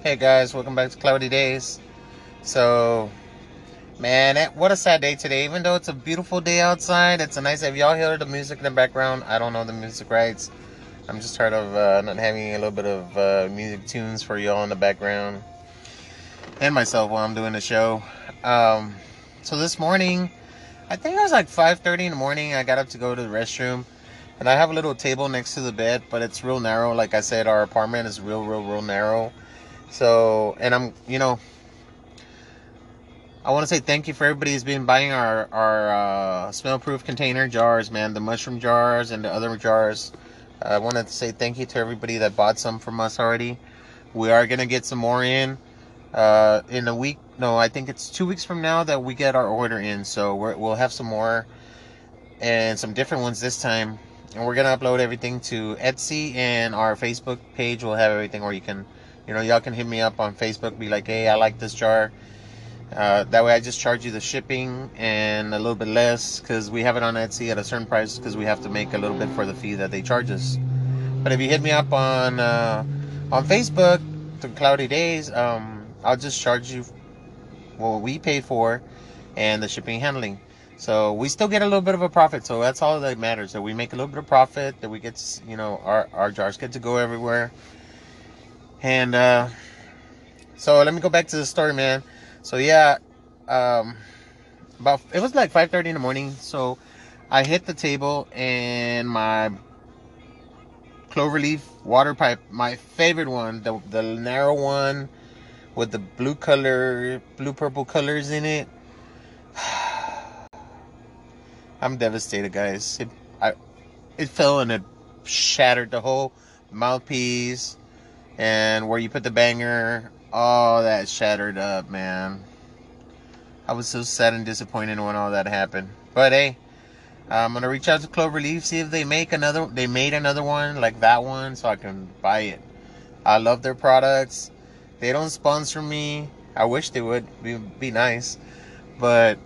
Hey guys, welcome back to Cloudy Days. So, man, what a sad day today. Even though it's a beautiful day outside, it's a nice. Have y'all heard the music in the background? I don't know the music rights. I'm just tired of uh, not having a little bit of uh, music tunes for y'all in the background, and myself while I'm doing the show. Um, so this morning, I think it was like 5:30 in the morning. I got up to go to the restroom, and I have a little table next to the bed, but it's real narrow. Like I said, our apartment is real, real, real narrow. So, and I'm, you know, I want to say thank you for everybody who's been buying our our uh, smell-proof container jars, man. The mushroom jars and the other jars. I wanted to say thank you to everybody that bought some from us already. We are gonna get some more in uh, in a week. No, I think it's two weeks from now that we get our order in. So we will have some more and some different ones this time. And we're gonna upload everything to Etsy and our Facebook page. will have everything where you can you know, y'all can hit me up on Facebook, be like, hey, I like this jar. Uh, that way I just charge you the shipping and a little bit less because we have it on Etsy at a certain price because we have to make a little bit for the fee that they charge us. But if you hit me up on uh, on Facebook, the Cloudy Days, um, I'll just charge you what we pay for and the shipping handling. So we still get a little bit of a profit. So that's all that matters. That we make a little bit of profit. That we get, to, you know, our our jars get to go everywhere. And uh, so let me go back to the story, man. So yeah, um, about it was like 5:30 in the morning. So I hit the table and my cloverleaf water pipe, my favorite one, the the narrow one with the blue color, blue purple colors in it. I'm devastated, guys. It I it fell and it shattered the whole mouthpiece and where you put the banger, all that shattered up, man. I was so sad and disappointed when all that happened. But hey, I'm gonna reach out to Cloverleaf, see if they make another. They made another one like that one, so I can buy it. I love their products. They don't sponsor me. I wish they would. Be be nice, but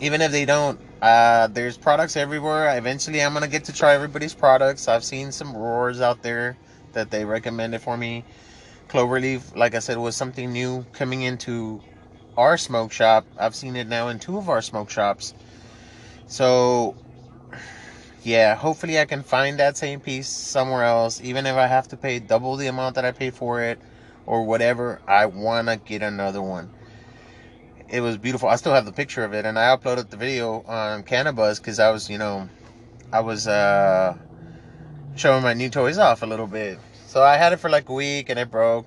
even if they don't, uh, there's products everywhere. Eventually, I'm gonna get to try everybody's products. I've seen some ROORs out there that they recommended for me. Cloverleaf, like I said, was something new coming into our smoke shop. I've seen it now in two of our smoke shops. So, yeah, hopefully I can find that same piece somewhere else, even if I have to pay double the amount that I paid for it or whatever. I want to get another one. It was beautiful. I still have the picture of it, and I uploaded the video on Cannabis because I was, you know, I was uh, showing my new toys off a little bit. So I had it for like a week and it broke.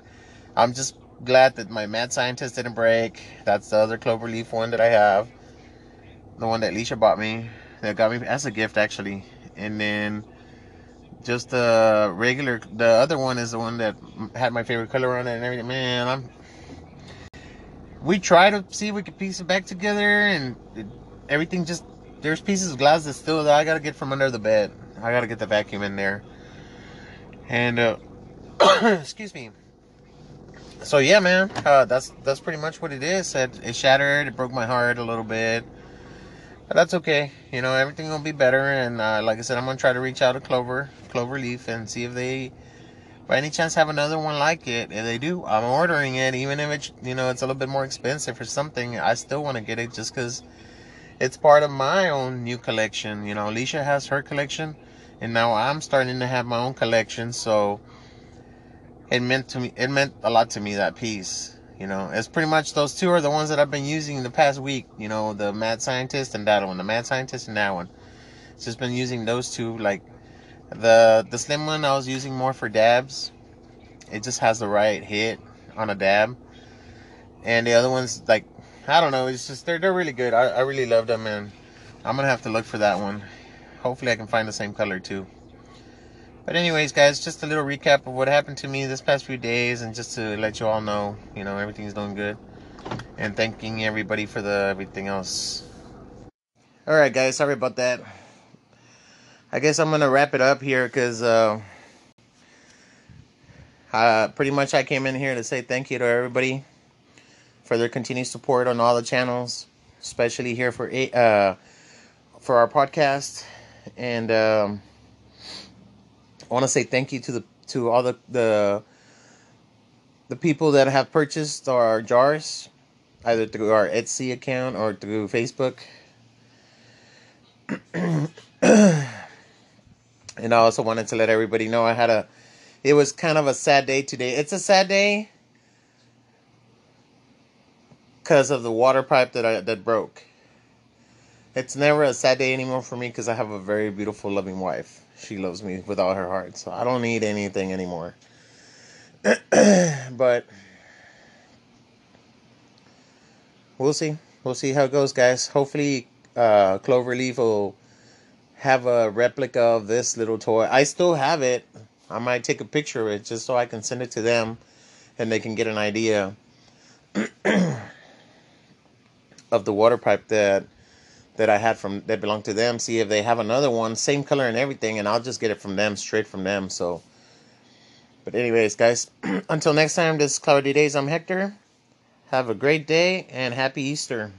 I'm just glad that my mad scientist didn't break. That's the other cloverleaf one that I have. The one that Alicia bought me. That got me as a gift actually. And then just the regular the other one is the one that had my favorite color on it and everything. Man, I'm we try to see if we could piece it back together and it, everything just there's pieces of glass that still that I gotta get from under the bed. I gotta get the vacuum in there. And uh, excuse me. So yeah, man, uh, that's that's pretty much what it is. It, it shattered. It broke my heart a little bit, but that's okay. You know, everything will be better. And uh, like I said, I'm gonna try to reach out to Clover, Clover Leaf, and see if they, by any chance, have another one like it. If they do, I'm ordering it, even if it's you know it's a little bit more expensive or something. I still want to get it just because it's part of my own new collection. You know, Alicia has her collection, and now I'm starting to have my own collection. So it meant to me, it meant a lot to me that piece. You know, it's pretty much those two are the ones that I've been using the past week. You know, the mad scientist and that one, the mad scientist and that one. It's just been using those two. Like the the slim one, I was using more for dabs. It just has the right hit on a dab, and the other ones like I don't know. It's just they're they're really good. I, I really love them, and I'm gonna have to look for that one. Hopefully, I can find the same color too. But anyways, guys, just a little recap of what happened to me this past few days, and just to let you all know, you know, everything's doing good, and thanking everybody for the everything else. All right, guys, sorry about that. I guess I'm gonna wrap it up here because uh, uh, pretty much I came in here to say thank you to everybody for their continued support on all the channels, especially here for uh, for our podcast. And um, I want to say thank you to the to all the the the people that have purchased our jars, either through our Etsy account or through Facebook. and I also wanted to let everybody know I had a it was kind of a sad day today. It's a sad day because of the water pipe that I that broke. It's never a sad day anymore for me because I have a very beautiful, loving wife. She loves me with all her heart, so I don't need anything anymore. but we'll see. We'll see how it goes, guys. Hopefully, uh, Cloverleaf will have a replica of this little toy. I still have it. I might take a picture of it just so I can send it to them and they can get an idea of the water pipe that that I had from that belonged to them. See if they have another one, same color and everything, and I'll just get it from them, straight from them. So, but anyways, guys, until next time, this is Cloudy Days. I'm Hector. Have a great day and happy Easter.